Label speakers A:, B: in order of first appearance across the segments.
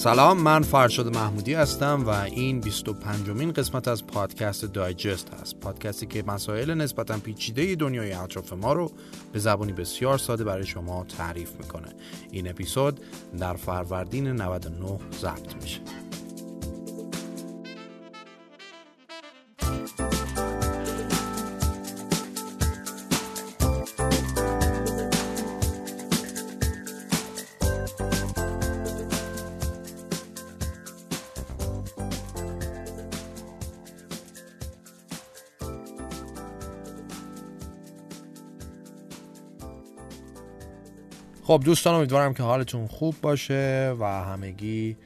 A: سلام من فرشاد محمودی هستم و این 25 مین قسمت از پادکست دایجست هست. پادکستی که مسائل نسبتا پیچیده دنیای اطراف ما رو به زبانی بسیار ساده برای شما تعریف می‌کنه. این اپیزود در فروردین 99 ضبط میشه. خب دوستان امیدوارم که حالتون خوب باشه و همگی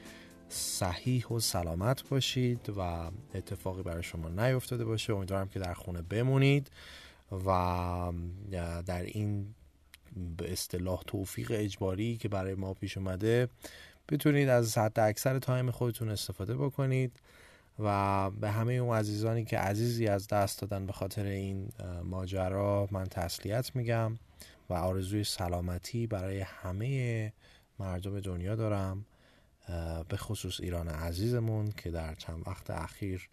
A: صحیح و سلامت باشید و اتفاقی برای شما نیفتاده باشه. امیدوارم که در خونه بمونید و در این به اصطلاح توفیق اجباری که برای ما پیش اومده بتونید از حد اکثر تایم خودتون استفاده بکنید و به همه اون عزیزانی که عزیزی از دست دادن به خاطر این ماجرا من تسلیت میگم. و آرزوی سلامتی برای همه مردم دنیا دارم به خصوص ایران عزیزمون که در چند وقت اخیر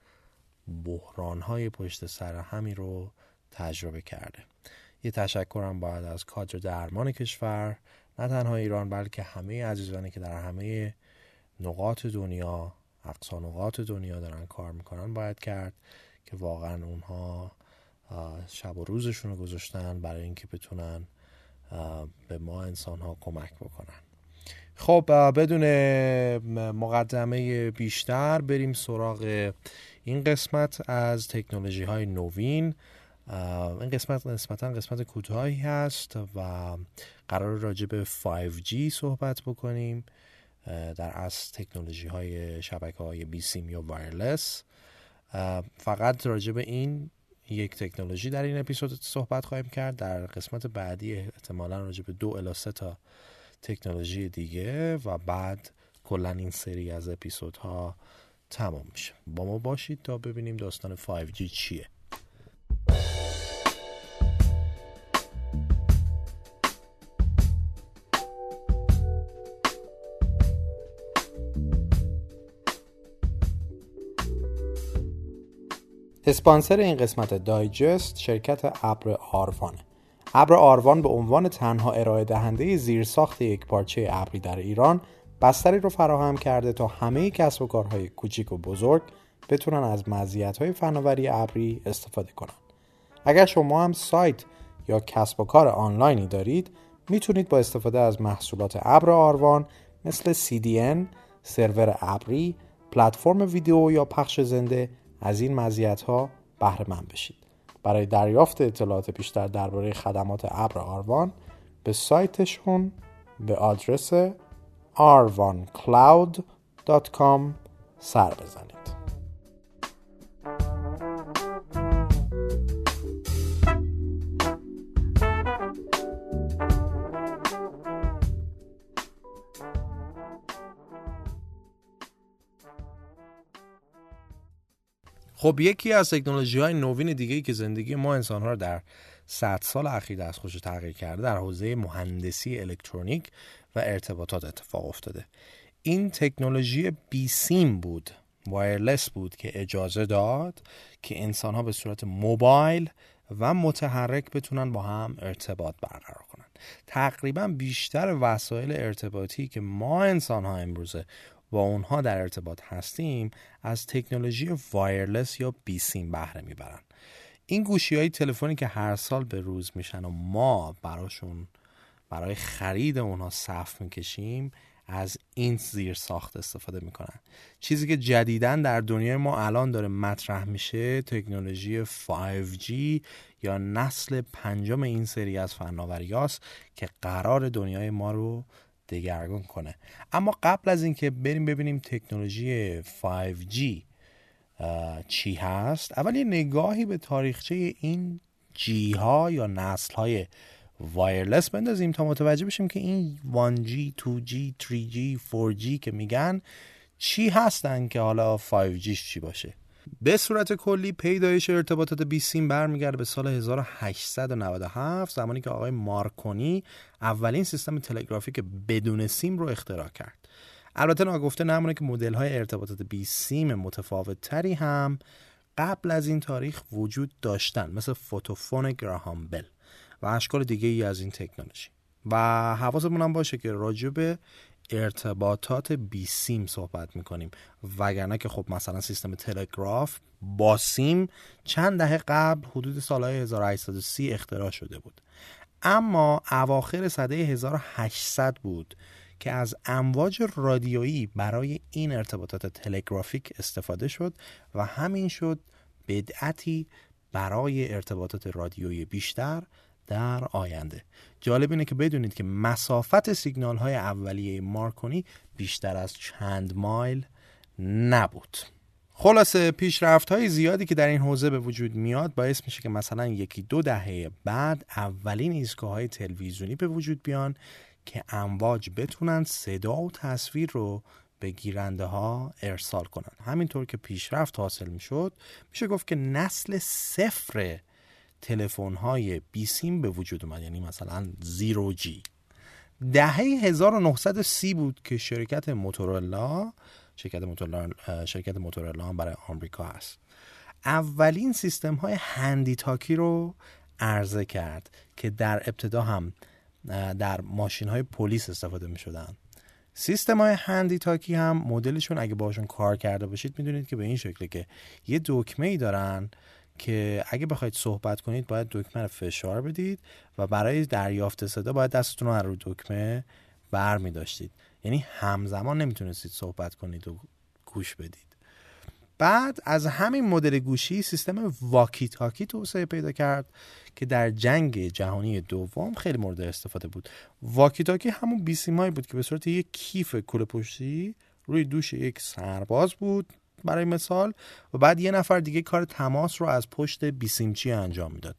A: بحرانهای پشت سر همین رو تجربه کرده. یه تشکرم باید از کادر درمان کشور نه تنها ایران بلکه همه عزیزانی که در همه نقاط دنیا اقصا نقاط دنیا دارن کار می‌کنن باید کرد که واقعا اونها شب و روزشون رو گذاشتن برای اینکه بتونن به ما انسان ها کمک بکنن. خب بدون مقدمه بیشتر بریم سراغ این قسمت از تکنولوژی های نوین این قسمت نسبتا قسمت کوتاهی هست و قرار راجع به 5G صحبت بکنیم در از تکنولوژی های شبکه های بی سیم یا وایرلس. فقط راجع به این یک تکنولوژی در این اپیزود صحبت خواهیم کرد. در قسمت بعدی احتمالا راجع به دو الی سه تا تکنولوژی دیگه و بعد کلا این سری از اپیزودها تمام میشه. با ما باشید تا ببینیم داستان 5G چیه. اسپانسر این قسمت دایجست شرکت ابر آروانه ابر آروان به عنوان تنها ارائه دهنده زیرساخت یک پارچه ابری در ایران بستری رو فراهم کرده تا همه کسب و کارهای کوچیک و بزرگ بتونن از مزیت‌های فناوری ابری استفاده کنند. اگر شما هم سایت یا کسب و کار آنلاینی دارید می‌تونید با استفاده از محصولات ابر آروان مثل CDN، سرور ابری، پلتفرم ویدیو یا پخش زنده از این مزیت ها بهره مند بشید. برای دریافت اطلاعات بیشتر درباره خدمات ابر آروان به سایتشون به آدرس arvancloud.com سر بزنید. خب یکی از تکنولوژی های نوین دیگه که زندگی ما انسان ها رو در صد سال اخیر از خوش تغییر کرده در حوزه مهندسی الکترونیک و ارتباطات اتفاق افتاده. این تکنولوژی بی سیم بود وایرلس بود که اجازه داد که انسان ها به صورت موبایل و متحرک بتونن با هم ارتباط برقرار کنن. تقریبا بیشتر وسایل ارتباطی که ما انسان ها امروزه با اونها در ارتباط هستیم از تکنولوژی وایرلس یا بی سیم بهره می‌برن. این گوشی های تلفنی که هر سال به روز میشن و ما براشون برای خرید اونها صف می‌کشیم از این زیر ساخت استفاده می‌کنن. چیزی که جدیدن در دنیای ما الان داره مطرح میشه تکنولوژی 5G یا نسل پنجم این سری از فناوری که قرار دنیای ما رو دگرگون کنه. اما قبل از اینکه بریم ببینیم تکنولوژی 5G چی هست اول یه نگاهی به تاریخچه این جی ها یا نسل های وایرلس بندازیم تا متوجه بشیم که این 1G, 2G, 3G, 4G که میگن چی هستن که حالا 5G چی باشه. به صورت کلی پیدایش ارتباطات بی سیم برمیگرده به سال 1897 زمانی که آقای مارکونی اولین سیستم تلگرافیک بدون سیم رو اختراع کرد. البته ناگفته نمونه که مدل های ارتباطات بی سیم متفاوت تری هم قبل از این تاریخ وجود داشتن مثل فوتوفون گراهام بل و اشکال دیگه ای از این تکنولوژی. و حواسمون هم باشه که راجع به ارتباطات بی سیم صحبت می‌کنیم. وگرنه که خب مثلا سیستم تلگراف با سیم چند دهه قبل حدود سالهای 1830 اختراع شده بود. اما اواخر سده 1800 بود که از امواج رادیویی برای این ارتباطات تلگرافیک استفاده شد و همین شد بدعتی برای ارتباطات رادیویی بیشتر در آینده. جالب اینه که بدونید که مسافت سیگنال های اولیه مارکونی بیشتر از چند مایل نبود. خلاصه پیشرفت های زیادی که در این حوزه به وجود میاد باعث میشه که مثلا یکی دو دهه بعد اولین ایستگاه های تلویزیونی به وجود بیان که امواج بتونن صدا و تصویر رو به گیرنده ها ارسال کنن. همینطور که پیشرفت حاصل می‌شد میشه گفت که نسل صفر تلفن های بی سیم به وجود اومد یعنی مثلا زیرو جی. دهه 1930 بود که شرکت موتورولا شرکت موتورولا شرکت موتورولا برای آمریکا هست. اولین سیستم های هندی تاکی رو عرضه کرد که در ابتدا هم در ماشین های پلیس استفاده می شدن سیستم های هندی تاکی هم مدلشون اگه باشون کار کرده باشید می‌دونید که به این شکله که یه دکمه ای دارن که اگه بخواید صحبت کنید باید دکمه رو فشار بدید و برای دریافت صدا باید دستتون رو رو دکمه بر می داشتید. یعنی همزمان نمی‌تونستید صحبت کنید و گوش بدید. بعد از همین مدل گوشی سیستم واکی تاکی توسعه پیدا کرد که در جنگ جهانی دوم خیلی مورد استفاده بود. واکی تاکی همون بیسیمایی بود که به صورت یک کیف کوله پشتی روی دوش یک سرباز بود. برای مثال و بعد یه نفر دیگه کار تماس رو از پشت بیسیمچی انجام می‌داد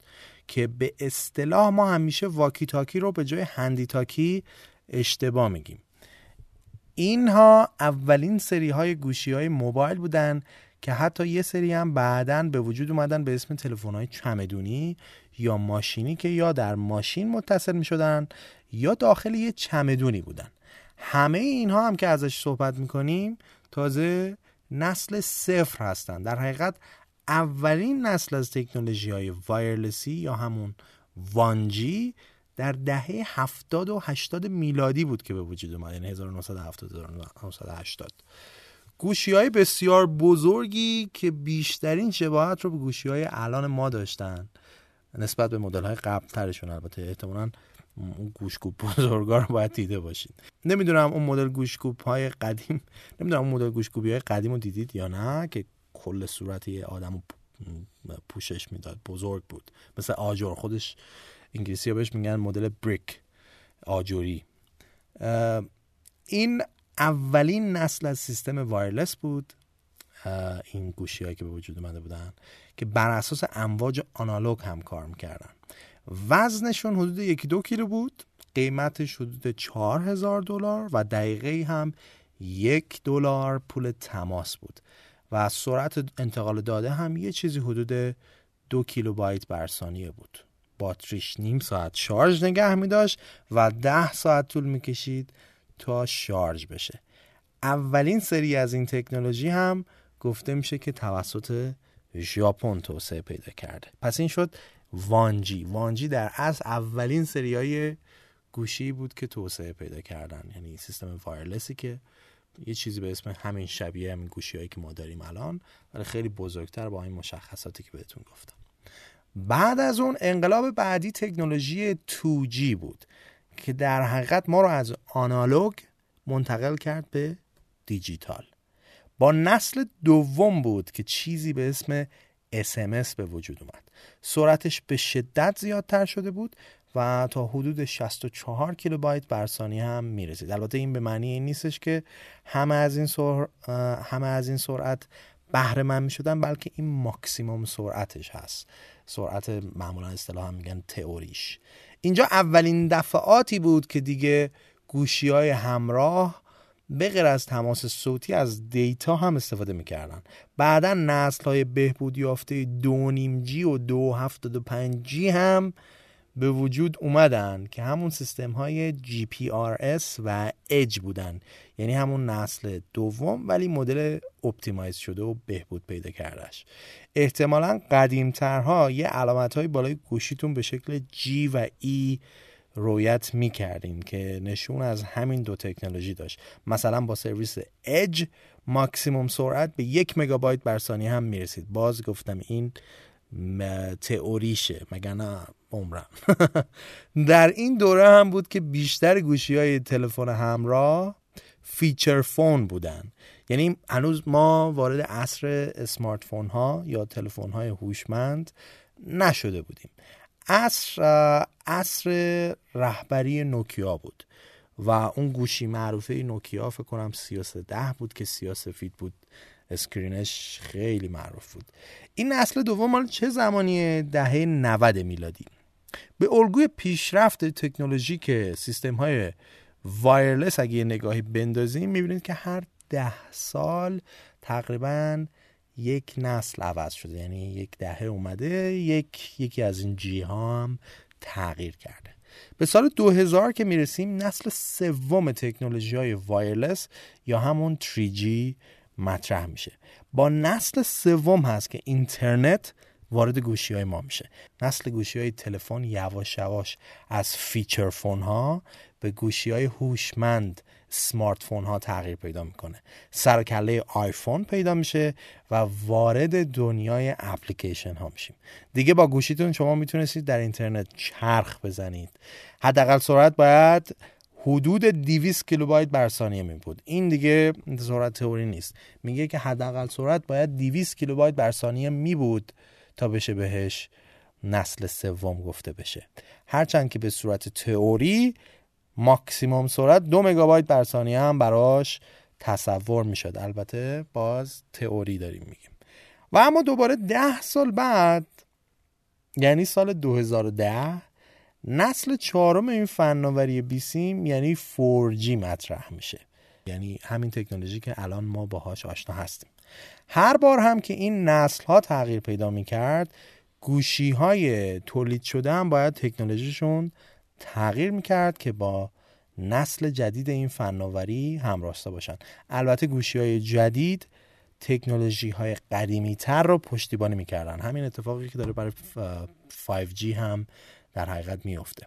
A: که به اصطلاح ما همیشه واکی تاکی رو به جای هندی تاکی اشتباه میگیم. اینها اولین سری های گوشی های موبایل بودن که حتی یه سری هم بعدا به وجود اومدن به اسم تلفن های چمدونی یا ماشینی که یا در ماشین متصل می شدن یا داخل یه چمدونی بودن. همه اینها هم که ازش صحبت می‌کنیم تازه نسل صفر هستن. در حقیقت اولین نسل از تکنولوژی های وایرلسی یا همون وانجی در دهه 70 و 80 میلادی بود که به وجود اومد یعنی 1970 1980 گوشی های بسیار بزرگی که بیشترین شباهت رو به گوشی های الان ما داشتن نسبت به مدل های قبل ترشون البته احتمالاً اون گوشکوب بزرگا رو باید دیده باشید نمی‌دونم اون مدل گوشکوب های قدیم نمی‌دونم اون مدل گوشکوبی های قدیم رو دیدید یا نه که کل صورت یه آدم پوشش می‌داد بزرگ بود. مثل آجر خودش انگلیسی ها بهش میگن مدل بریک آجوری این اولین نسل از سیستم وایرلس بود. این گوشی هایی که به وجود اومده بودن که بر اساس امواج آنالوگ هم کار می‌کردن. وزنشون حدود یکی دو کیلو بود قیمتش حدود چهار هزار دلار و دقیقه هم یک دلار پول تماس بود. و سرعت انتقال داده هم یه چیزی حدود دو کیلوبایت بر ثانیه بود. باتریش نیم ساعت شارژ نگه می داشت و ده ساعت طول می کشید تا شارژ بشه. اولین سری از این تکنولوژی هم گفته میشه که توسط ژاپن توسعه پیدا کرده. پس این شد وانجی. وانجی در از اولین سری های گوشی بود که توسعه پیدا کردن. یعنی سیستم wireless ی که یه چیزی به اسم همین شبیه همین گوشی هایی که ما داریم الان ولی خیلی بزرگتر با این مشخصاتی که بهتون گفتم. بعد از اون انقلاب بعدی تکنولوژی 2G بود که در حقیقت ما رو از آنالوگ منتقل کرد به دیجیتال. با نسل دوم بود که چیزی به اسم SMS به وجود اومد. سرعتش به شدت زیادتر شده بود و تا حدود 64 کیلوبایت بر ثانیه هم می‌رسید. البته این به معنی این نیستش که همه از این سر... همه از این سرعت بهره من می‌شدن بلکه این ماکسیموم سرعتش هست. سرعت معمولا اصطلاح هم میگن تئوریش. اینجا اولین دفعاتی بود که دیگه گوشی های همراه به غیر از تماس صوتی از دیتا هم استفاده می‌کردن. بعدا نسل های بهبود یافته دو جی و دو هفتاد و پنج جی هم به وجود اومدن که همون سیستم های GPRS و Edge بودن. یعنی همون نسل دوم ولی مدل optimize شده و بهبود پیدا کردش احتمالا قدیمترها یه علامت های بالای گوشیتون به شکل G و E رویت می کردیم که نشون از همین دو تکنولوژی داشت. مثلا با سرویس Edge ماکسیموم سرعت به یک مگابایت بر ثانیه هم می‌رسید. باز گفتم این تئوریشه وگرنه عمرا. در این دوره هم بود که بیشتر گوشی های تلفن همراه feature phone بودن. یعنی هنوز ما وارد عصر smartphone ها یا تلفن های هوشمند نشده بودیم. عصر عصر رهبری نوکیا بود و اون گوشی معروفه نوکیا فکر کنم ده بود که سفید بود. screen ش خیلی معروف بود. این نسل دوم مال چه زمانی دهه 90 میلادی. به الگوی پیشرفت تکنولوژی که سیستم های وایرلس اگه نگاهی بندازیم می‌بینید که هر ده سال تقریبا یک نسل عوض شده. یعنی یک دهه اومده یک یکی از این جی ها هم تغییر کرده. به سال 2000 که می‌رسیم نسل سوم تکنولوژی های وایرلس یا همون 3G مطرح میشه. با نسل سوم هست که اینترنت وارد گوشی های ما میشه. نسل گوشی های تلفن یواش یواش از feature phone ها به گوشی های هوشمند smartphone ها تغییر پیدا می‌کنه. سر کله آیفون پیدا میشه و وارد دنیای اپلیکیشن ها میشیم. دیگه با گوشیتون شما می‌تونستید در اینترنت چرخ بزنید. حداقل سرعت باید حدود 200 کیلوبایت بر ثانیه می بود این دیگه سرعت تئوری نیست. میگه که حداقل سرعت باید 200 کیلوبایت بر ثانیه می بود تا بشه بهش نسل سوم گفته بشه. هرچند که به صورت تئوری ماکسیموم سرعت دو مگابایت بر ثانیه هم براش تصور می‌شد. البته باز تئوری داریم میگیم. و اما دوباره ده سال بعد یعنی سال 2010 نسل چهارم این فناوری بیسیم یعنی 4G مطرح میشه. یعنی همین تکنولوژی که الان ما باهاش آشنا هستیم. هر بار هم که این نسل ها تغییر پیدا می‌کرد گوشی های تولید شده هم باید تکنولوژیشون تغییر می‌کرد که با نسل جدید این فناوری همراستا باشن. البته گوشی های جدید تکنولوژی های قدیمی تر رو پشتیبانی می‌کردن. همین اتفاقی که داره برای 5G هم در حقیقت میفته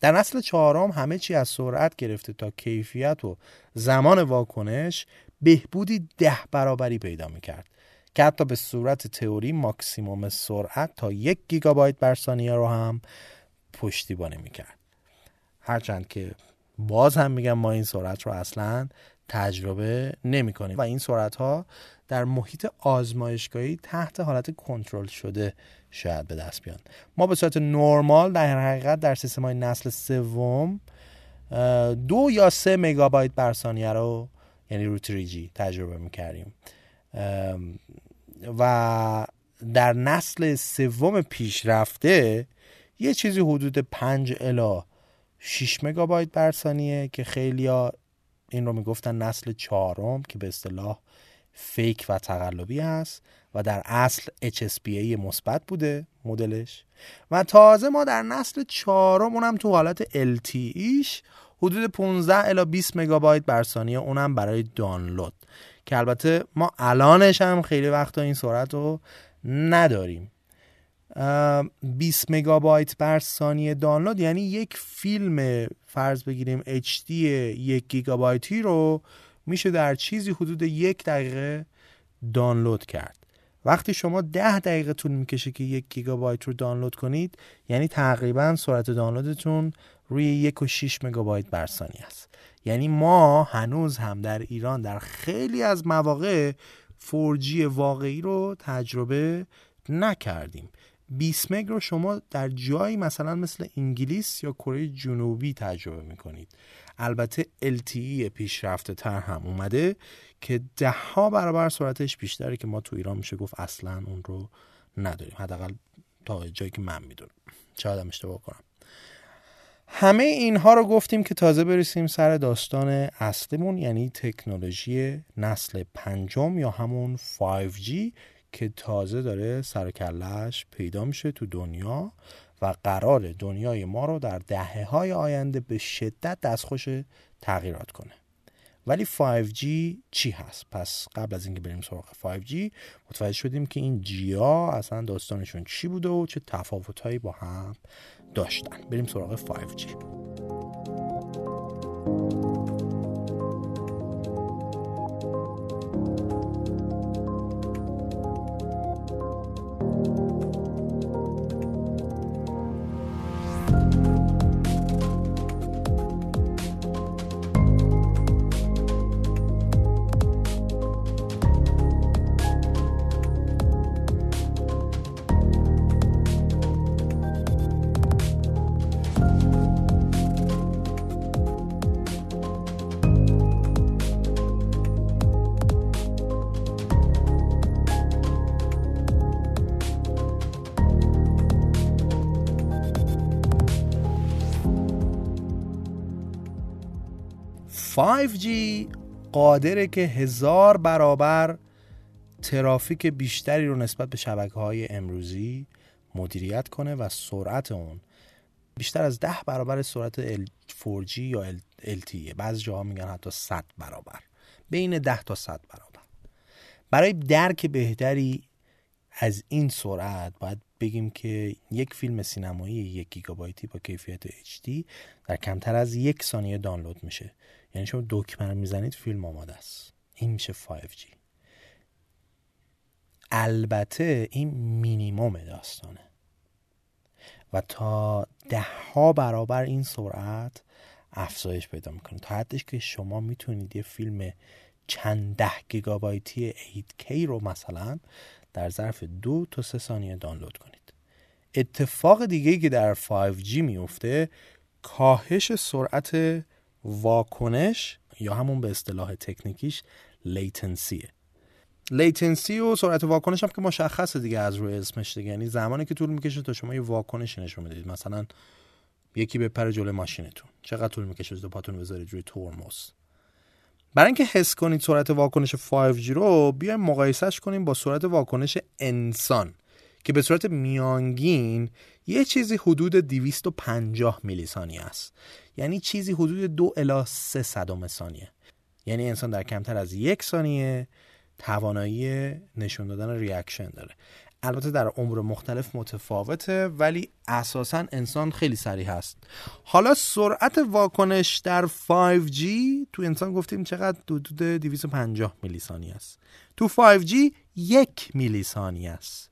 A: در نسل چهارم همه چی از سرعت گرفته تا کیفیت و زمان واکنش بهبودی ده برابری پیدا می‌کرد که حتی به صورت تئوری ماکسیموم سرعت تا یک گیگابایت بر ثانیه رو هم پشتیبانی می‌کرد. هرچند که باز هم میگم ما این سرعت رو اصلا تجربه نمی کنیم. و این سرعت ها در محیط آزمایشگاهی تحت حالت کنترل شده شاید به دست بیان. ما به صورت نرمال در حقیقت در سیستم های نسل سوم دو یا سه مگابایت بر ثانیه رو یعنی رو 3G تجربه می‌کردیم. و در نسل سوم پیشرفته یه چیزی حدود 5 الا 6 مگابایت بر ثانیه که خیلی این رو می‌گفتن نسل چهارم که به اصطلاح فیک و تقلبی هست و در اصل HSPA مثبت بوده مدلش. و تازه ما در نسل چهارم اونم تو حالت LTEش حدود 15 الی 20 مگابایت بر ثانیه اونم برای دانلود. که البته ما الانش هم خیلی وقتا این سرعت رو نداریم. 20 مگابایت بر ثانیه دانلود یعنی یک فیلم فرض بگیریم HD یک گیگابایتی رو میشه در چیزی حدود یک دقیقه دانلود کرد. وقتی شما ده دقیقه طول می‌کشه که یک گیگابایت رو دانلود کنید یعنی تقریبا سرعت دانلودتون روی یک و 6 مگابایت بر ثانیه است. یعنی ما هنوز هم در ایران در خیلی از مواقع 4G واقعی رو تجربه نکردیم. 20 مگ رو شما در جایی مثلا مثل انگلیس یا کره جنوبی تجربه می‌کنید. البته LTE پیشرفته تر هم اومده که ده ها برابر سرعتش بیشتره که ما تو ایران میشه گفت اصلا اون رو نداریم. حداقل تا جایی که من می‌دونم. شاید هم اشتباه کنم. همه اینها رو گفتیم که تازه برسیم سر داستان اصلیمون یعنی تکنولوژی نسل پنجم یا همون 5G که تازه داره سر پیدا میشه تو دنیا و قرار دنیای ما رو در دهه های آینده به شدت دستخوش تغییرات کنه. ولی 5G چی هست؟ پس قبل از اینکه بریم سراغ 5G متوجه شدیم که این جیا اصلا داستانشون چی بوده و چه تفاوتهایی با هم داشتن. بریم سراغ 5G 5G قادره که هزار برابر ترافیک بیشتری رو نسبت به شبکه های امروزی مدیریت کنه و سرعت اون بیشتر از ده برابر سرعت 4G یا LTE بعضی جاها میگن حتی 100 برابر. بین 10 تا 100 برابر. برای درک بهتری از این سرعت باید بگیم که یک فیلم سینمایی یک گیگابایتی با کیفیت HD در کمتر از یک ثانیه دانلود میشه. یعنی شما دکمه می‌زنید فیلم آماده است. این میشه 5G البته این مینیموم داستانه. و تا ده ها برابر این سرعت افزایش پیدا می‌کنه. تا حدش که شما می‌تونید یه فیلم چند ده گیگابایتی 8K رو مثلا در ظرف دو تا سه ثانیه دانلود کنید. اتفاق دیگه که در 5G میفته کاهش سرعت واکنش یا همون به اصطلاح تکنیکیش لیتنسیه لیتنسی و سرعت واکنش هم که مشخصه دیگه از روی اسمش دیگه. یعنی زمانی که طول می‌کشه تا شما یه واکنش نشون بدید. مثلا یکی به پر جلوی ماشینتون. چقدر طول می‌کشه تا پاتون بذارید روی ترمز؟ برای اینکه حس کنید سرعت واکنش 5G رو بیایم مقایسهش کنیم با سرعت واکنش انسان که به صورت میانگین یه چیزی حدود 250 میلی ثانیه است. یعنی چیزی حدود دو الی سه صدم ثانیه. یعنی انسان در کمتر از یک ثانیه توانایی نشون دادن ریاکشن داره. البته در عمر مختلف متفاوته ولی اساسا انسان خیلی سریع هست. حالا سرعت واکنش در 5G تو انسان گفتیم چقدر؟ حدود 250 میلی ثانیه است. تو 5G یک میلی ثانیه است.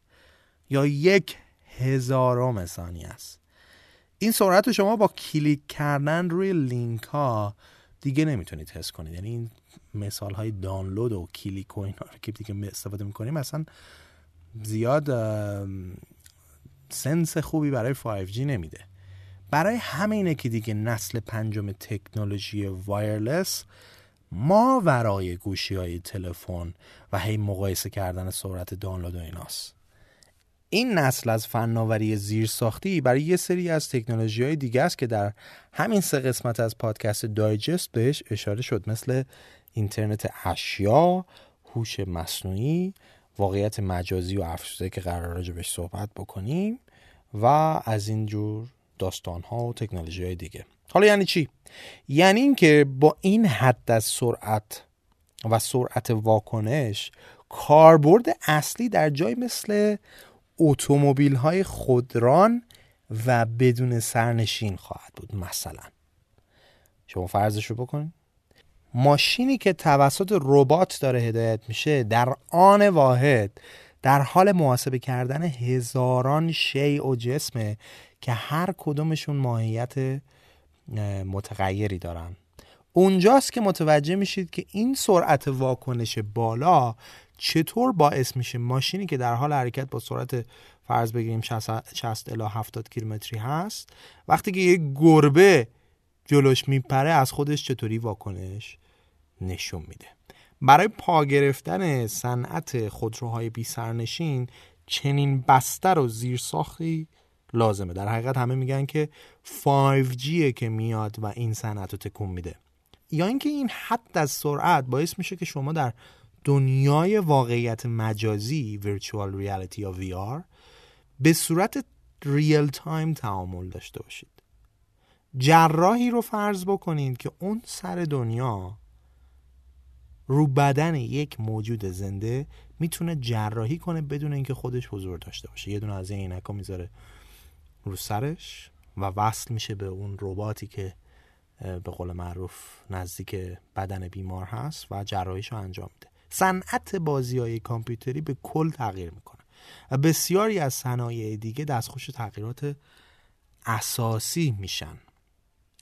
A: یا یک هزارم ثانیه است. این سرعت شما با کلیک کردن روی لینک ها دیگه نمی‌تونید حس کنید. یعنی این مثال های دانلود و کلیک و اینا رو که دیگه استفاده می‌کنیم اصلا زیاد sense خوبی برای 5G نمیده. برای همینه که دیگه نسل پنجم تکنولوژی wireless ما ورای گوشی های تلفن و هی مقایسه کردن سرعت دانلود و ایناست. این نسل از فناوری زیرساختی برای یه سری از تکنولوژی های دیگه است که در همین سه قسمت از پادکست دایجست بهش اشاره شد مثل اینترنت اشیا، هوش مصنوعی، واقعیت مجازی و افزوده که قرار بهش صحبت بکنیم و از این جور داستان ها و تکنولوژی های دیگه حالا یعنی چی؟ یعنی اینکه با این حد از سرعت و سرعت واکنش کاربرد اصلی در جای مثل اتومبیل های خودران و بدون سرنشین خواهد بود مثلا. شما فرضش رو بکنید. ماشینی که توسط ربات داره هدایت میشه در آن واحد در حال محاسبه کردن هزاران شیء و جسمه که هر کدومشون ماهیت متغیری دارن. اونجاست که متوجه میشید که این سرعت واکنش بالا چطور باعث میشه ماشینی که در حال حرکت با سرعت فرض بگیریم 60 الی 70 کیلومتری هست وقتی که یک گربه جلوش میپره از خودش چطوری واکنش نشون میده؟ برای پا گرفتن صنعت خودروهای بی سرنشین چنین بستر و زیرساختی لازمه. در حقیقت همه میگن که 5G که میاد و این صنعت رو تکون میده. یا اینکه این حد از سرعت باعث میشه که شما در دنیای واقعیت مجازی virtual reality یا VR به صورت ریل تایم تعامل داشته باشید. جراحی رو فرض بکنید که اون سر دنیا رو بدن یک موجود زنده می‌تونه جراحی کنه بدون اینکه خودش حضور داشته باشه. یه دونه از این عینکا می‌ذاره رو سرش و وصل میشه به اون رباتی که به قول معروف نزدیک بدن بیمار هست و جراحیش رو انجام میده. صنعت بازی های کامپیوتری به کل تغییر می‌کنه و بسیاری از صنایع دیگه دستخوش تغییرات اساسی میشن.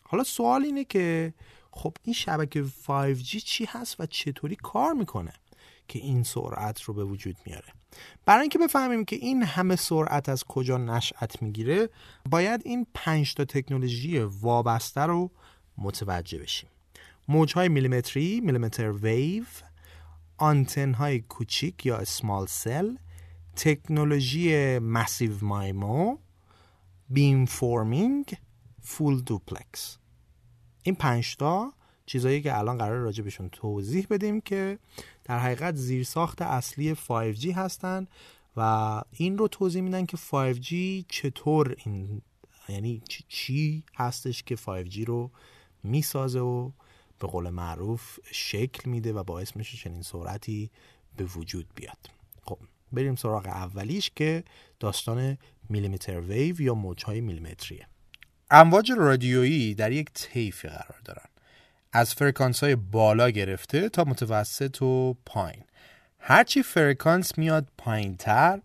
A: حالا سوال اینه که خب این شبکه 5G چی هست و چطوری کار می‌کنه که این سرعت رو به وجود میاره؟ برای اینکه بفهمیم که این همه سرعت از کجا نشأت می‌گیره باید این پنج تا تکنولوژی وابسته رو متوجه بشیم. موجهای میلیمتری میلیمتر ویو آنتن های کوچیک یا اسمال سل تکنولوژی مسیو مایمو بیم فورمینگ فول دوپلکس این پنجتا چیزایی که الان قرار راجع بهشون توضیح بدیم که در حقیقت زیرساخت اصلی 5G هستن و این رو توضیح میدن که 5G چطور این یعنی چی هستش که 5G رو می‌سازه و به قول معروف شکل میده و باعث میشه چنین سرعتی به وجود بیاد. خب بریم سراغ اولیش که داستان millimeter wave یا موجهای میلیمتریه. امواج رادیویی در یک طیفی قرار دارن. از فرکانس های بالا گرفته تا متوسط و پایین. هرچی فرکانس میاد پایین تر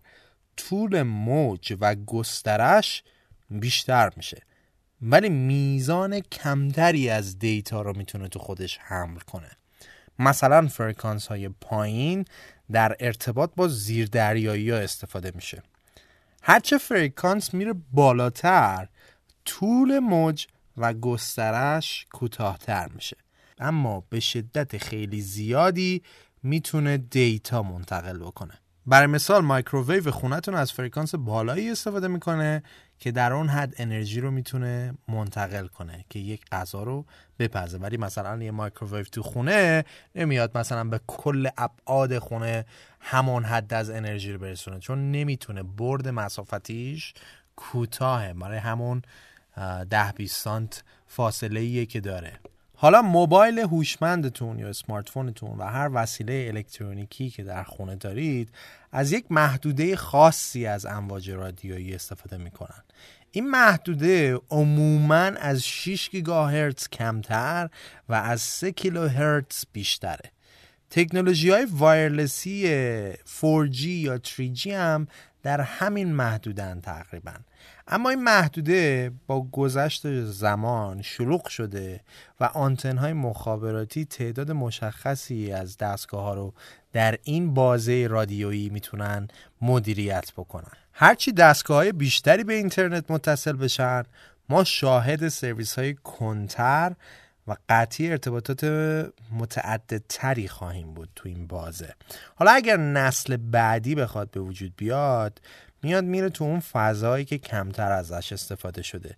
A: طول موج و گسترش بیشتر میشه. ولی میزان کمتری از data رو می‌تونه تو خودش حمل کنه. مثلا فرکانس های پایین در ارتباط با زیردریایی ها استفاده میشه. هرچه فرکانس میره بالاتر طول موج و گسترش کوتاهتر میشه. اما به شدت خیلی زیادی می‌تونه data منتقل بکنه. برای مثال مایکروویو خونتون از فرکانس بالایی استفاده می‌کنه که در اون حد انرژی رو می‌تونه منتقل کنه که یک غذا رو بپزه. ولی مثلا یه مایکروویو تو خونه نمیاد مثلا به کل ابعاد خونه همون حد از انرژی رو برسونه چون نمی‌تونه. برد مسافتیش کوتاهه. برای همون ده 20 سانت فاصله ایه که داره. حالا موبایل هوشمندتون یا smartphone تون و هر وسیله الکترونیکی که در خونه دارید از یک محدوده خاصی از امواج رادیویی استفاده می‌کنن. این محدوده عموما از 6 گیگاهرتز کمتر و از 3 کیلوهرتز بیشتره. تکنولوژی های وایرلسی 4G یا 3G هم در همین محدودن تقریبا. اما این محدوده با گذشت زمان شلوغ شده و آنتن های مخابراتی تعداد مشخصی از دستگاه ها رو در این بازه رادیویی می‌تونن مدیریت بکنن. هرچی دستگاه های بیشتری به اینترنت متصل بشن ما شاهد سرویس های کنتر و قطعی ارتباطات متعددتری خواهیم بود تو این بازه. حالا اگر نسل بعدی بخواد به وجود بیاد میاد میره تو اون فضایی که کمتر ازش استفاده شده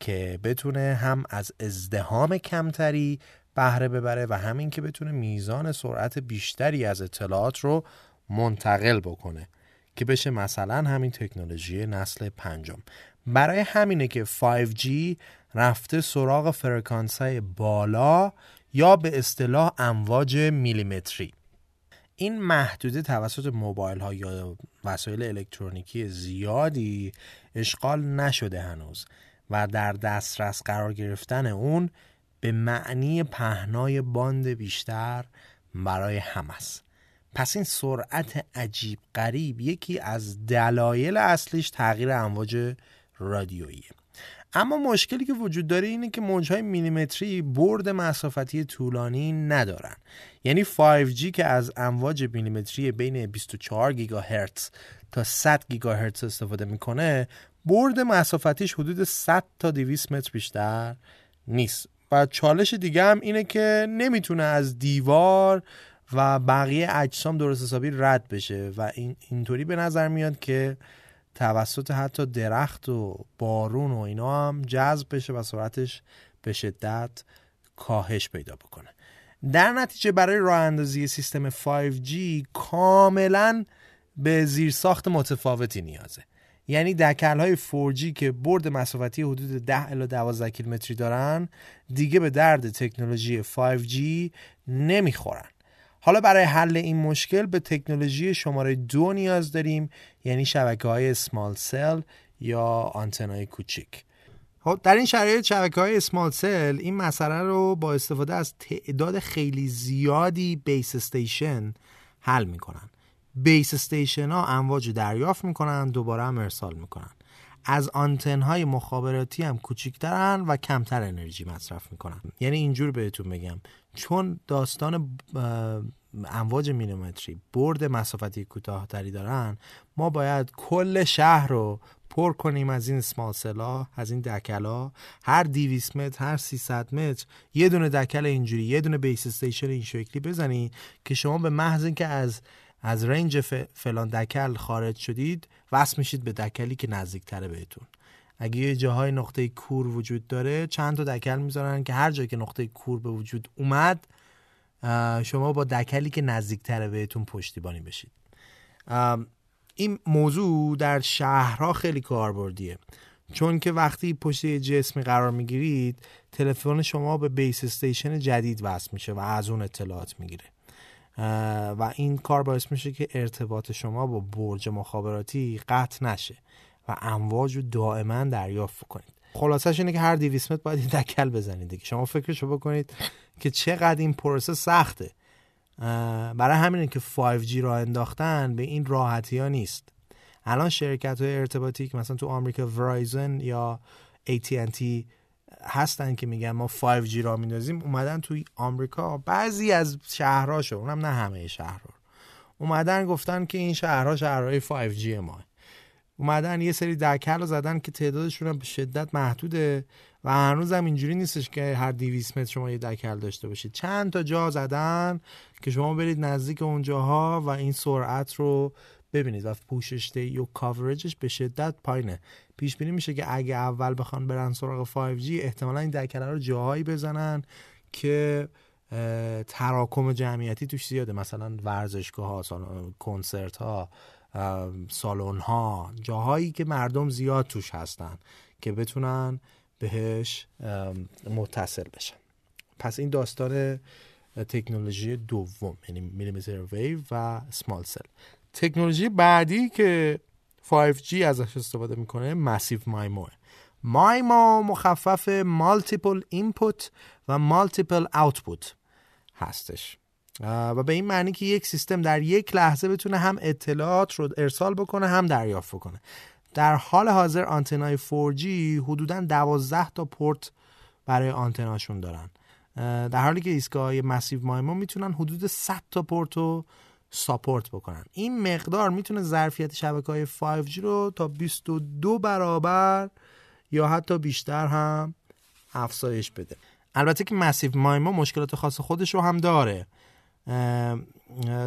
A: که بتونه هم از ازدهام کمتری بهره ببره و همین که بتونه میزان سرعت بیشتری از اطلاعات رو منتقل بکنه که بشه مثلا همین تکنولوژی نسل پنجم. برای همینه که 5G رفته سراغ فرکانس های بالا یا به اصطلاح امواج میلیمتری. این محدوده توسط موبایل ها یا وسایل الکترونیکی زیادی اشغال نشده هنوز و در دسترس قرار گرفتن اون به معنی پهنای باند بیشتر برای هم است پس این سرعت عجیب قریب یکی از دلایل اصلیش تغییر امواج رادیویی. اما مشکلی که وجود داره اینه که موجهای میلیمتری برد مسافتی طولانی ندارن. یعنی 5G که از امواج میلیمتری بین 24 گیگاهرتز تا 100 گیگاهرتز استفاده می‌کنه برد مسافتیش حدود 100 تا 200 متر بیشتر نیست. و چالش دیگه هم اینه که نمی‌تونه از دیوار و بقیه اجسام درست حسابی رد بشه و این اینطوری به نظر میاد که توسط حتی درخت و بارون و اینا هم جذب بشه و سرعتش به شدت کاهش پیدا بکنه. در نتیجه برای راه اندازی سیستم 5G کاملا به زیرساخت متفاوتی نیازه. یعنی دکل های 4G که برد مسافتی حدود 10 الی 12 کیلومتری دارن دیگه به درد تکنولوژی 5G نمی‌خورن. حالا برای حل این مشکل به تکنولوژی شماره دو نیاز داریم یعنی شبکه های سمال سل یا آنتنای کوچیک خب در این شرایط شبکه های اسمال سل این مسئله رو با استفاده از تعداد خیلی زیادی بیس استیشن حل می‌کنن. بیس استیشن ها امواج دریافت می‌کنن دوباره هم ارسال می‌کنن. از آنتن های مخابراتی هم کوچیکترن و کمتر انرژی مصرف می‌کنن. یعنی اینجور بهتون بگم. چون داستان امواج میلیمتری برد مسافتی کوتاهتری دارن ما باید کل شهر رو پر کنیم از این سمال سلا از این دکلا هر 200 متر هر 300 متر یه دونه دکل اینجوری یه دونه بیس استیشن این شکلی بزنید که شما به محض اینکه از از رنج فلان دکل خارج شدید وصل میشید به دکلی که نزدیکتره بهتون. اگه یه جاهای نقطه کور وجود داره چند تا دکل می‌ذارن که هر جا که نقطه کور به وجود اومد شما با دکلی که نزدیکتره بهتون پشتیبانی بشید. این موضوع در شهرها خیلی کاربردیه. چون که وقتی پشت جسمی قرار می‌گیرید تلفن شما به بیس استیشن جدید وصل میشه و از اون اطلاعات می‌گیره. و این کار باعث میشه که ارتباط شما با برج مخابراتی قطع نشه. و امواج رو دائما دریافت کنید. خلاصش اینه که هر 200 متر باید دکل بزنید که شما فکرشو بکنید که چقدر این پروسه سخته. برای همینه که 5G را انداختن به این راحتی ها نیست. الان شرکت های ارتباطی که مثلا تو آمریکا ورایزن یا AT&T هستن که میگن ما 5G را میندازیم. اومدن توی آمریکا. بعضی از شهرهاشو اونم نه همه شهرها اومدن گفتن که این شهرها شهرهای 5G ما اومدن یه سری دکل رو زدن که تعدادشون هم به شدت محدوده و هنوز هم اینجوری نیستش که هر 200 متر شما یه دکل داشته باشید. چند تا جا زدن که شما برید نزدیک اونجاها و این سرعت رو ببینید و پوشش دی و کاورجش به شدت پایینه. پیش بینی میشه که اگه اول بخوان برن سراغ 5G احتمالا این دکله رو جاهایی بزنن که تراکم جمعیتی توش زیاده. مثلا ورزشگاه ها کنسرت ها سالن ها جاهایی که مردم زیاد توش هستن که بتونن بهش متصل بشن. پس این داستان تکنولوژی دوم یعنی millimeter wave و small cell تکنولوژی بعدی که 5G ازش استفاده می‌کنه massive MIMO MIMO مخفف multiple input و multiple output هستش. و به این معنی که یک سیستم در یک لحظه بتونه هم اطلاعات رو ارسال بکنه هم دریافت بکنه. در حال حاضر آنتنای 4G حدودا 12 تا پورت برای آنتناشون دارن. در حالی که ایستگاه مسیو مایمو می‌تونن حدود 100 تا پورت رو ساپورت بکنن. این مقدار می‌تونه ظرفیت شبکه های 5G رو تا 22 برابر یا حتی بیشتر هم افزایش بده. البته که مسیو مایمو مشکلات خاص خودش رو هم داره.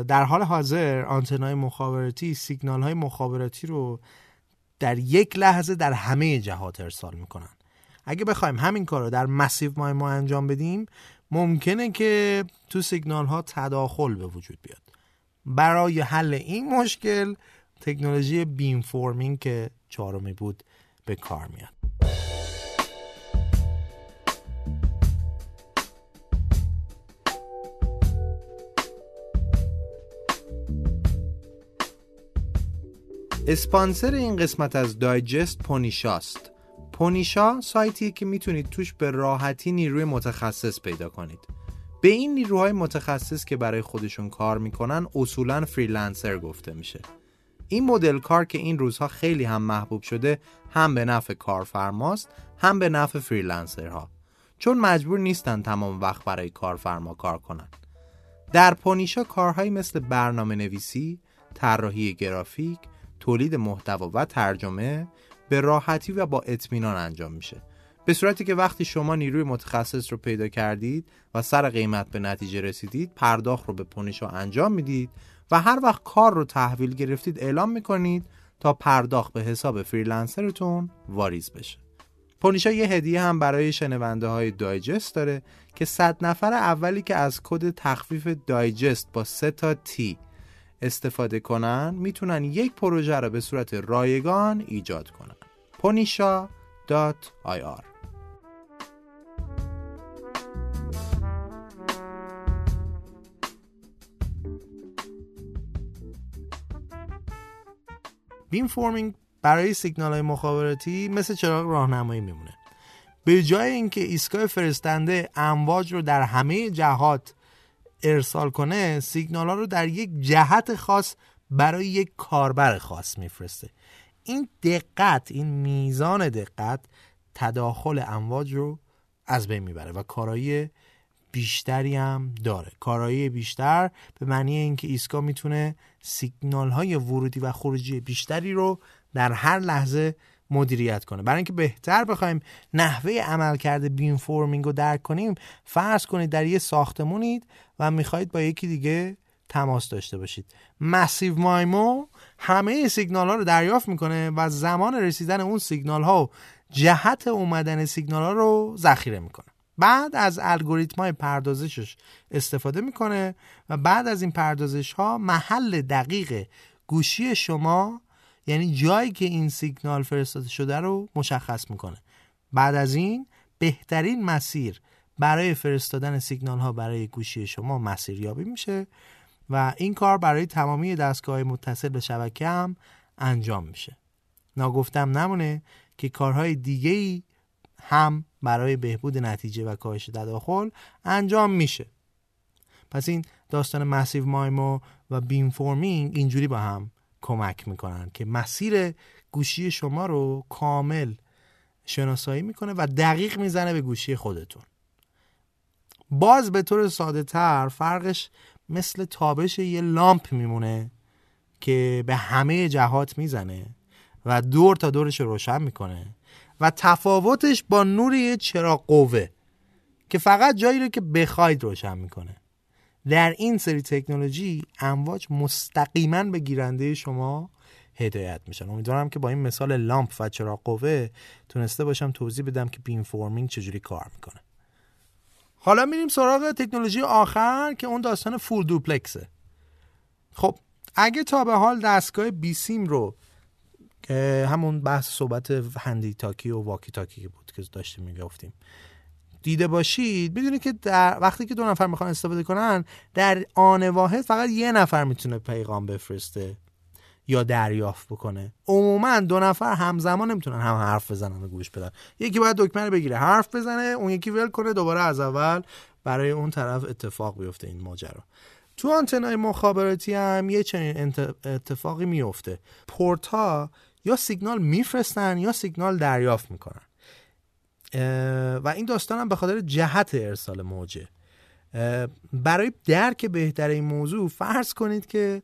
A: در حال حاضر آنتنای مخابراتی سیگنال های مخابراتی رو در یک لحظه در همه جهات ارسال می‌کنن. اگه بخوایم همین کار رو در massive MIMO انجام بدیم ممکنه که تو سیگنال ها تداخل به وجود بیاد. برای حل این مشکل تکنولوژی beamforming که چهارمی بود به کار میاد. اسپانسر این قسمت از دایجست پونیشاست. پونیشا سایتیه که می‌تونید توش به راحتی نیروی متخصص پیدا کنید. به این نیروهای متخصص که برای خودشون کار می‌کنن اصولا freelancer گفته میشه. این مدل کار که این روزها خیلی هم محبوب شده هم به نفع کارفرماست هم به نفع freelancer ها. چون مجبور نیستن تمام وقت برای کارفرما کار کنن. در پونیشا کارهایی مثل برنامه نویسی، طراحی گرافیک، تولید محتوا و ترجمه به راحتی و با اطمینان انجام میشه. به صورتی که وقتی شما نیروی متخصص رو پیدا کردید و سر قیمت به نتیجه رسیدید پرداخت رو به پونیشا انجام می‌دید و هر وقت کار رو تحویل گرفتید اعلام می‌کنید تا پرداخت به حساب freelancer تون واریز بشه. پونیشا یه هدیه هم برای شنونده های دایجست داره که صد نفر اولی که از کد تخفیف دایجست با 3 تا T استفاده کنن می‌تونن یک پروژه رو به صورت رایگان ایجاد کنن. ponisha.ir beamforming برای سیگنال های مخابراتی مثل چراغ راهنمایی میمونه. به جای اینکه ایستگاه فرستنده امواج رو در همه جهات ارسال کنه سیگنال ها رو در یک جهت خاص برای یک کاربر خاص میفرسته. این دقت این میزان دقت تداخل امواج رو از بین می‌بره و کارایی بیشتری هم داره. کارایی بیشتر به معنی اینکه ایسکا می‌تونه سیگنال های ورودی و خروجی بیشتری رو در هر لحظه مدیریت کنه. برای اینکه بهتر بخوایم نحوه عملکرد beamforming رو درک کنیم فرض کنید در یه ساختمونید و می‌خواهید با یکی دیگه تماس داشته باشید. massive MIMO همه سیگنال ها رو دریافت می‌کنه و زمان رسیدن اون سیگنال ها و جهت اومدن سیگنال ها رو ذخیره می‌کنه. بعد از الگوریتم های پردازشش استفاده می‌کنه و بعد از این پردازش ها محل دقیق گوشی شما یعنی جایی که این سیگنال فرستاده شده رو مشخص می‌کنه. بعد از این بهترین مسیر برای فرستادن سیگنال ها برای گوشی شما مسیریابی میشه و این کار برای تمامی دستگاه متصل به شبکه هم انجام میشه. ناگفتم نمونه که کارهای دیگه هم برای بهبود نتیجه و کاهش تداخل انجام میشه. پس این داستان massive MIMO و beamforming اینجوری با هم کمک می‌کنن که مسیر گوشی شما رو کامل شناسایی می‌کنه و دقیق می‌زنه به گوشی خودتون. باز به طور ساده تر فرقش مثل تابش یه لامپ میمونه که به همه جهات می‌زنه و دور تا دورش روشن می‌کنه و تفاوتش با نور یه چراغ قوه که فقط جایی رو که بخواید روشن می‌کنه. در این سری تکنولوژی امواج مستقیما به گیرنده شما هدایت میشن. امیدوارم که با این مثال لامپ و چراغ قوه تونسته باشم توضیح بدم که beamforming چجوری کار می‌کنه. حالا میریم سراغ تکنولوژی آخر که اون داستان full duplex ه خب اگه تا به حال دستگاه بیسیم رو همون بحث صحبت هندی تاکی و واکی تاکی بود که داشتیم می‌گفتیم. دیده باشید بدونید که در وقتی که دو نفر می‌خوان استفاده کنن در آن واحد فقط یه نفر می‌تونه پیغام بفرسته یا دریافت بکنه. عموما دو نفر همزمان نمی‌تونن هم حرف بزنن و گوش بدن. یکی باید دکمه رو بگیره حرف بزنه اون یکی ول کنه دوباره از اول برای اون طرف اتفاق بیفته این ماجرا. تو آنتنای مخابراتی هم یه چنین اتفاقی میفته پورت ها یا سیگنال میفرستن یا سیگنال دریافت می‌کنن. و این داستان هم به خاطر جهت ارسال موجه. برای درک بهتر این موضوع فرض کنید که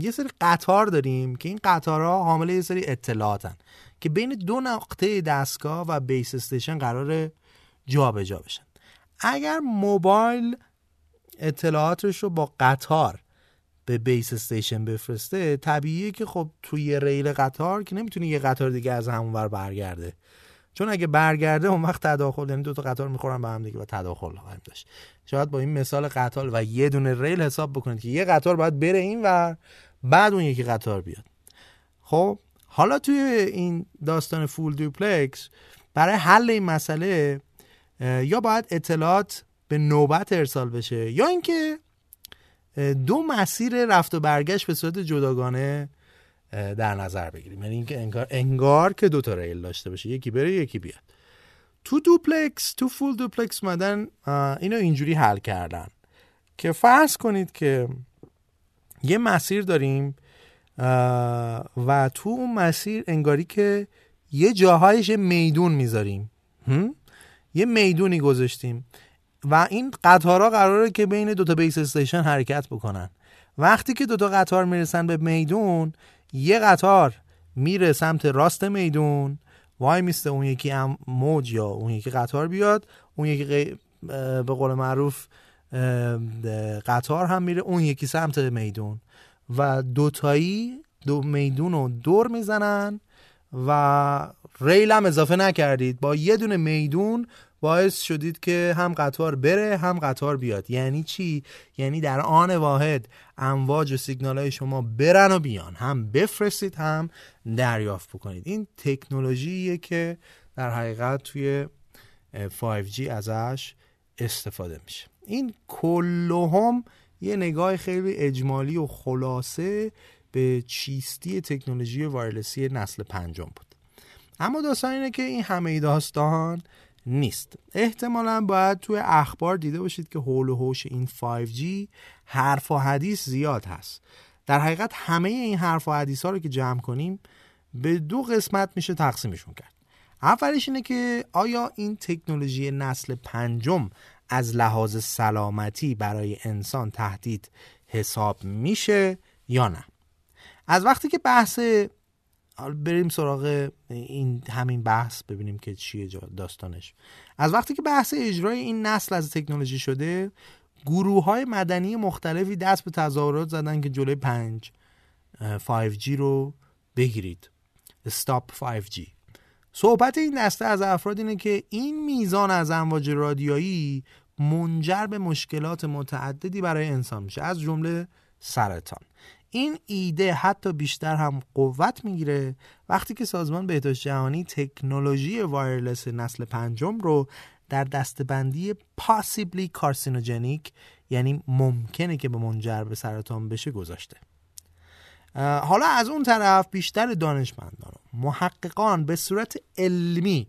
A: یه سری قطار داریم که این قطارها حامل یه سری اطلاعاتن که بین دو نقطه دستگاه و بیس استیشن قرار جابجا بشن. اگر موبایل اطلاعاتش رو با قطار به بیس استیشن بفرسته طبیعیه که خب توی ریل قطار که نمی‌تونه یه قطار دیگه از همون ور برگرده. چون اگه برگرده اون وقت تداخل یعنی دو تا قطار می‌خورن به هم دیگه و تداخل خواهیم داشت شاید با این مثال قطار و یه دونه ریل حساب بکنید که یه قطار باید بره این و بعد اون یکی قطار بیاد. خب حالا توی این داستان فول دوپلکس برای حل این مسئله یا باید اطلاعات به نوبت ارسال بشه یا اینکه دو مسیر رفت و برگشت به صورت جداگانه در نظر بگیریم. یعنی اینکه انگار انگار که دو تا ریل داشته باشه. یکی بره یکی بیاد. تو دوپلکس تو فول دوپلکس مدن اینو اینجوری حل کردن که فرض کنید که یه مسیر داریم و تو اون مسیر انگاری که یه جاهایش میدون می‌ذاریم. یه می‌دونی گذاشتیم. و این قطارها قراره که بین دو تا بیس استیشن حرکت بکنن. وقتی که دو تا قطار می‌رسن به میدون یه قطار میره سمت راست میدون. وای میسته اون یکی هم موج یا اون یکی قطار بیاد. اون یکی به قول معروف قطار هم میره اون یکی سمت میدون. و دوتایی دو میدون رو دور می‌زنن و ریل هم اضافه نکردید. با یه دونه میدون باعث شدید که هم قطار بره هم قطار بیاد. یعنی چی؟ یعنی در آن واحد امواج و سیگنال های شما برن و بیان. هم بفرستید هم دریافت بکنید. این تکنولوژیه که در حقیقت توی 5G ازش استفاده میشه. این کلهم یه نگاه خیلی اجمالی و خلاصه به چیستی تکنولوژی وایرلسی نسل پنجم بود. اما داستان اینه که این همه داستان نیست. احتمالا باید توی اخبار دیده باشید که حول و حوش این 5G حرف و حدیث زیاد هست. در حقیقت همه این حرف و حدیث ها رو که جمع کنیم به دو قسمت میشه تقسیمشون کرد. اولیش اینه که آیا این تکنولوژی نسل پنجم از لحاظ سلامتی برای انسان تهدید حساب میشه یا نه؟ از وقتی که بحث بریم سراغ این همین بحث ببینیم که چیه داستانش. از وقتی که بحث اجرای این نسل از تکنولوژی شده گروه های مدنی مختلفی دست به تظاهرات زدن که جلوی 5 5G رو بگیرید. استاپ 5G صحبت این دسته از افراد اینه که این میزان از امواج رادیایی منجر به مشکلات متعددی برای انسان میشه از جمله سرطان. این ایده حتی بیشتر هم قوت می‌گیره وقتی که سازمان بهداشت جهانی تکنولوژی وایرلس نسل پنجم رو در دستبندی پاسیبلی کارسینوجنیک یعنی ممکنه که به منجر به سرطان بشه گذاشته. حالا از اون طرف بیشتر دانشمندان محققان به صورت علمی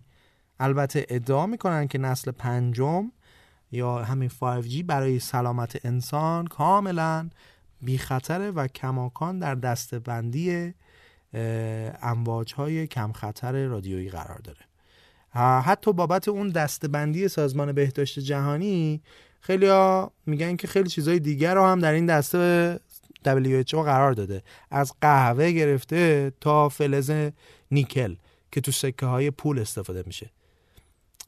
A: البته ادعا می‌کنن که نسل پنجم یا همین 5G برای سلامت انسان کاملا بی خطره و کماکان در دستبندی امواج های کم خطر رادیویی قرار داره. حتی بابت اون دستبندی سازمان بهداشت جهانی خیلی میگن که خیلی چیزهای دیگر رو هم در این دسته WHO قرار داده. از قهوه گرفته تا فلز نیکل که تو سکه های پول استفاده میشه.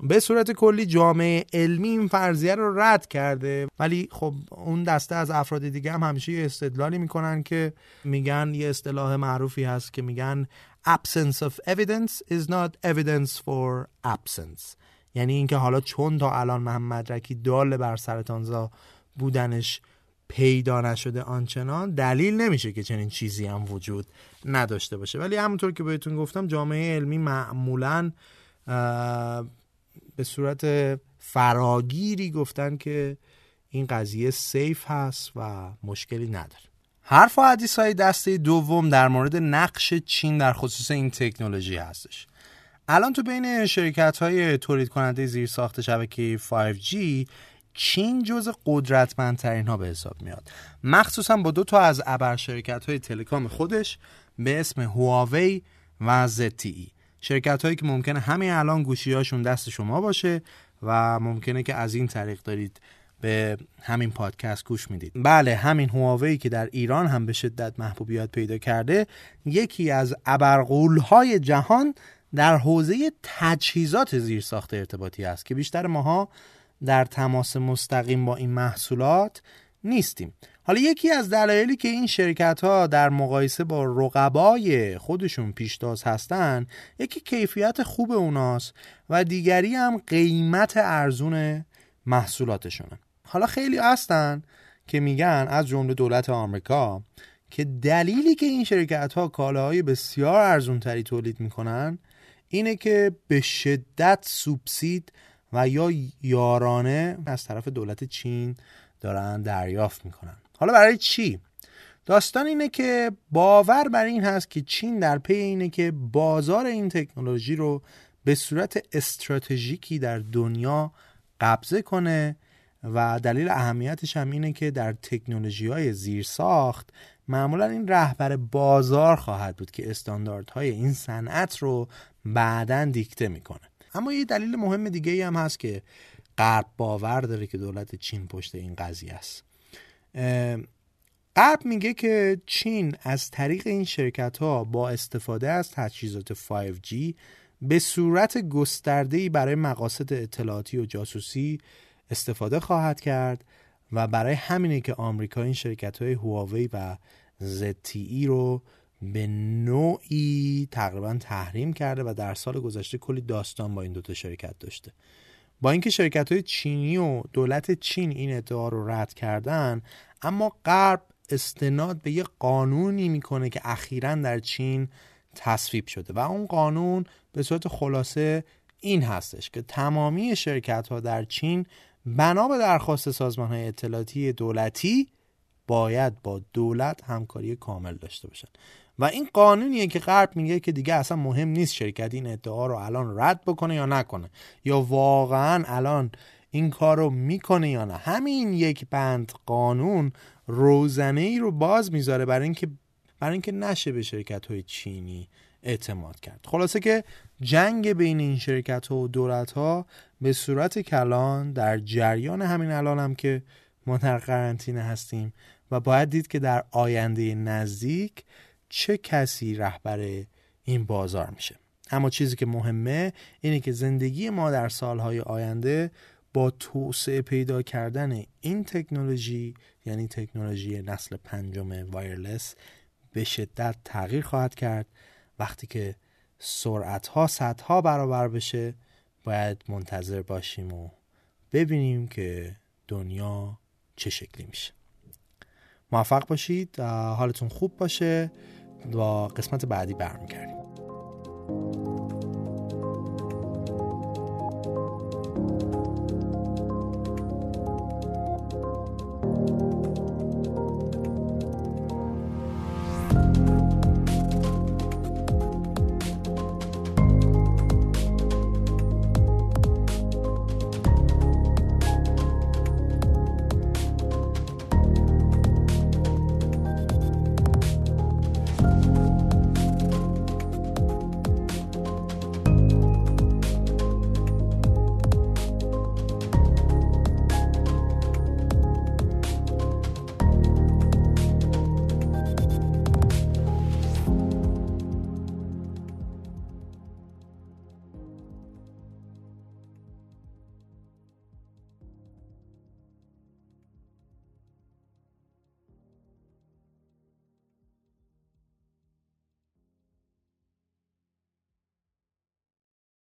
A: به صورت کلی جامعه علمی این فرضیه رو رد کرده. ولی خب اون دسته از افراد دیگه هم همیشه یه استدلالی می‌کنن که میگن یه اصطلاح معروفی هست که میگن absence of evidence is not evidence for absence. یعنی اینکه حالا چون تا الان محمد رکی دال بر سرطانزا بودنش پیدا نشده آنچنان دلیل نمیشه که چنین چیزی هم وجود نداشته باشه. ولی همونطور که بهتون گفتم جامعه علمی معمولا به صورت فراگیری گفتن که این قضیه سیف هست و مشکلی نداره. حرف و حدیث های دسته دوم در مورد نقش چین در خصوص این تکنولوژی هستش. الان تو بین شرکت های تولید کننده زیر ساخت شبکه 5G چین جز قدرتمندترین ها به حساب میاد. مخصوصا با دو تا از ابر شرکت های تلکام خودش به اسم هواوی و ZTE شرکت هایی که ممکنه همین الان گوشی هاشون دست شما باشه و ممکنه که از این طریق دارید به همین پادکست گوش می‌دید. بله همین هواوی که در ایران هم به شدت محبوبیت پیدا کرده یکی از ابرقول های جهان در حوزه تجهیزات زیرساخت ارتباطی است که بیشتر ماها در تماس مستقیم با این محصولات نیستیم. حالا یکی از دلایلی که این شرکت ها در مقایسه با رقبای خودشون پیشتاز هستن یکی کیفیت خوب اوناست و دیگری هم قیمت ارزون محصولاتشونه. حالا خیلی هستن که میگن از جمله دولت آمریکا که دلیلی که این شرکت ها کالاهای بسیار ارزون تری تولید می‌کنن اینه که به شدت سوبسید و یا یارانه از طرف دولت چین دارن دریافت می‌کنن. حالا برای چی؟ داستان اینه که باور بر این هست که چین در پی اینه که بازار این تکنولوژی رو به صورت استراتژیکی در دنیا قبضه کنه و دلیل اهمیتش هم اینه که در تکنولوژی های زیر ساخت معمولا این رهبر بازار خواهد بود که استانداردهای این صنعت رو بعدا دیکته می‌کنه. اما یه دلیل مهم دیگه هم هست که غرب باور داره که دولت چین پشت این قضیه است. غرب میگه که چین از طریق این شرکت ها با استفاده از تجهیزات 5G به صورت گسترده‌ای برای مقاصد اطلاعاتی و جاسوسی استفاده خواهد کرد و برای همینه که آمریکا این شرکت های هواوی و ZTE رو به نوعی تقریبا تحریم کرده و در سال گذشته کلی داستان با این دوتا شرکت داشته. با اینکه شرکت های چینی و دولت چین این ادعا رو رد کردن اما غرب استناد به یه قانونی می‌کنه که اخیرا در چین تصویب شده و اون قانون به صورت خلاصه این هستش که تمامی شرکت ها در چین بنا به درخواست سازمان های اطلاعاتی دولتی باید با دولت همکاری کامل داشته باشن. و این قانونیه که غرب میگه که دیگه اصلا مهم نیست شرکت این ادعا رو الان رد بکنه یا نکنه. یا واقعا الان این کار رو می‌کنه یا نه. همین یک بند قانون روزنه ای رو باز می‌ذاره برای اینکه برای اینکه نشه به شرکت های چینی اعتماد کرد. خلاصه که جنگ بین این شرکت ها و دولت ها به صورت کلان در جریان همین الان هم که ما در قرنطینه هستیم و باید دید که در آینده نزدیک چه کسی رهبر این بازار میشه. اما چیزی که مهمه اینه که زندگی ما در سالهای آینده با توسعه پیدا کردن این تکنولوژی یعنی تکنولوژی نسل پنجم وایرلس به شدت تغییر خواهد کرد. وقتی که سرعت ها صدها برابر بشه باید منتظر باشیم و ببینیم که دنیا چه شکلی میشه. موفق باشید. حالتون خوب باشه. با قسمت بعدی برمیگردیم.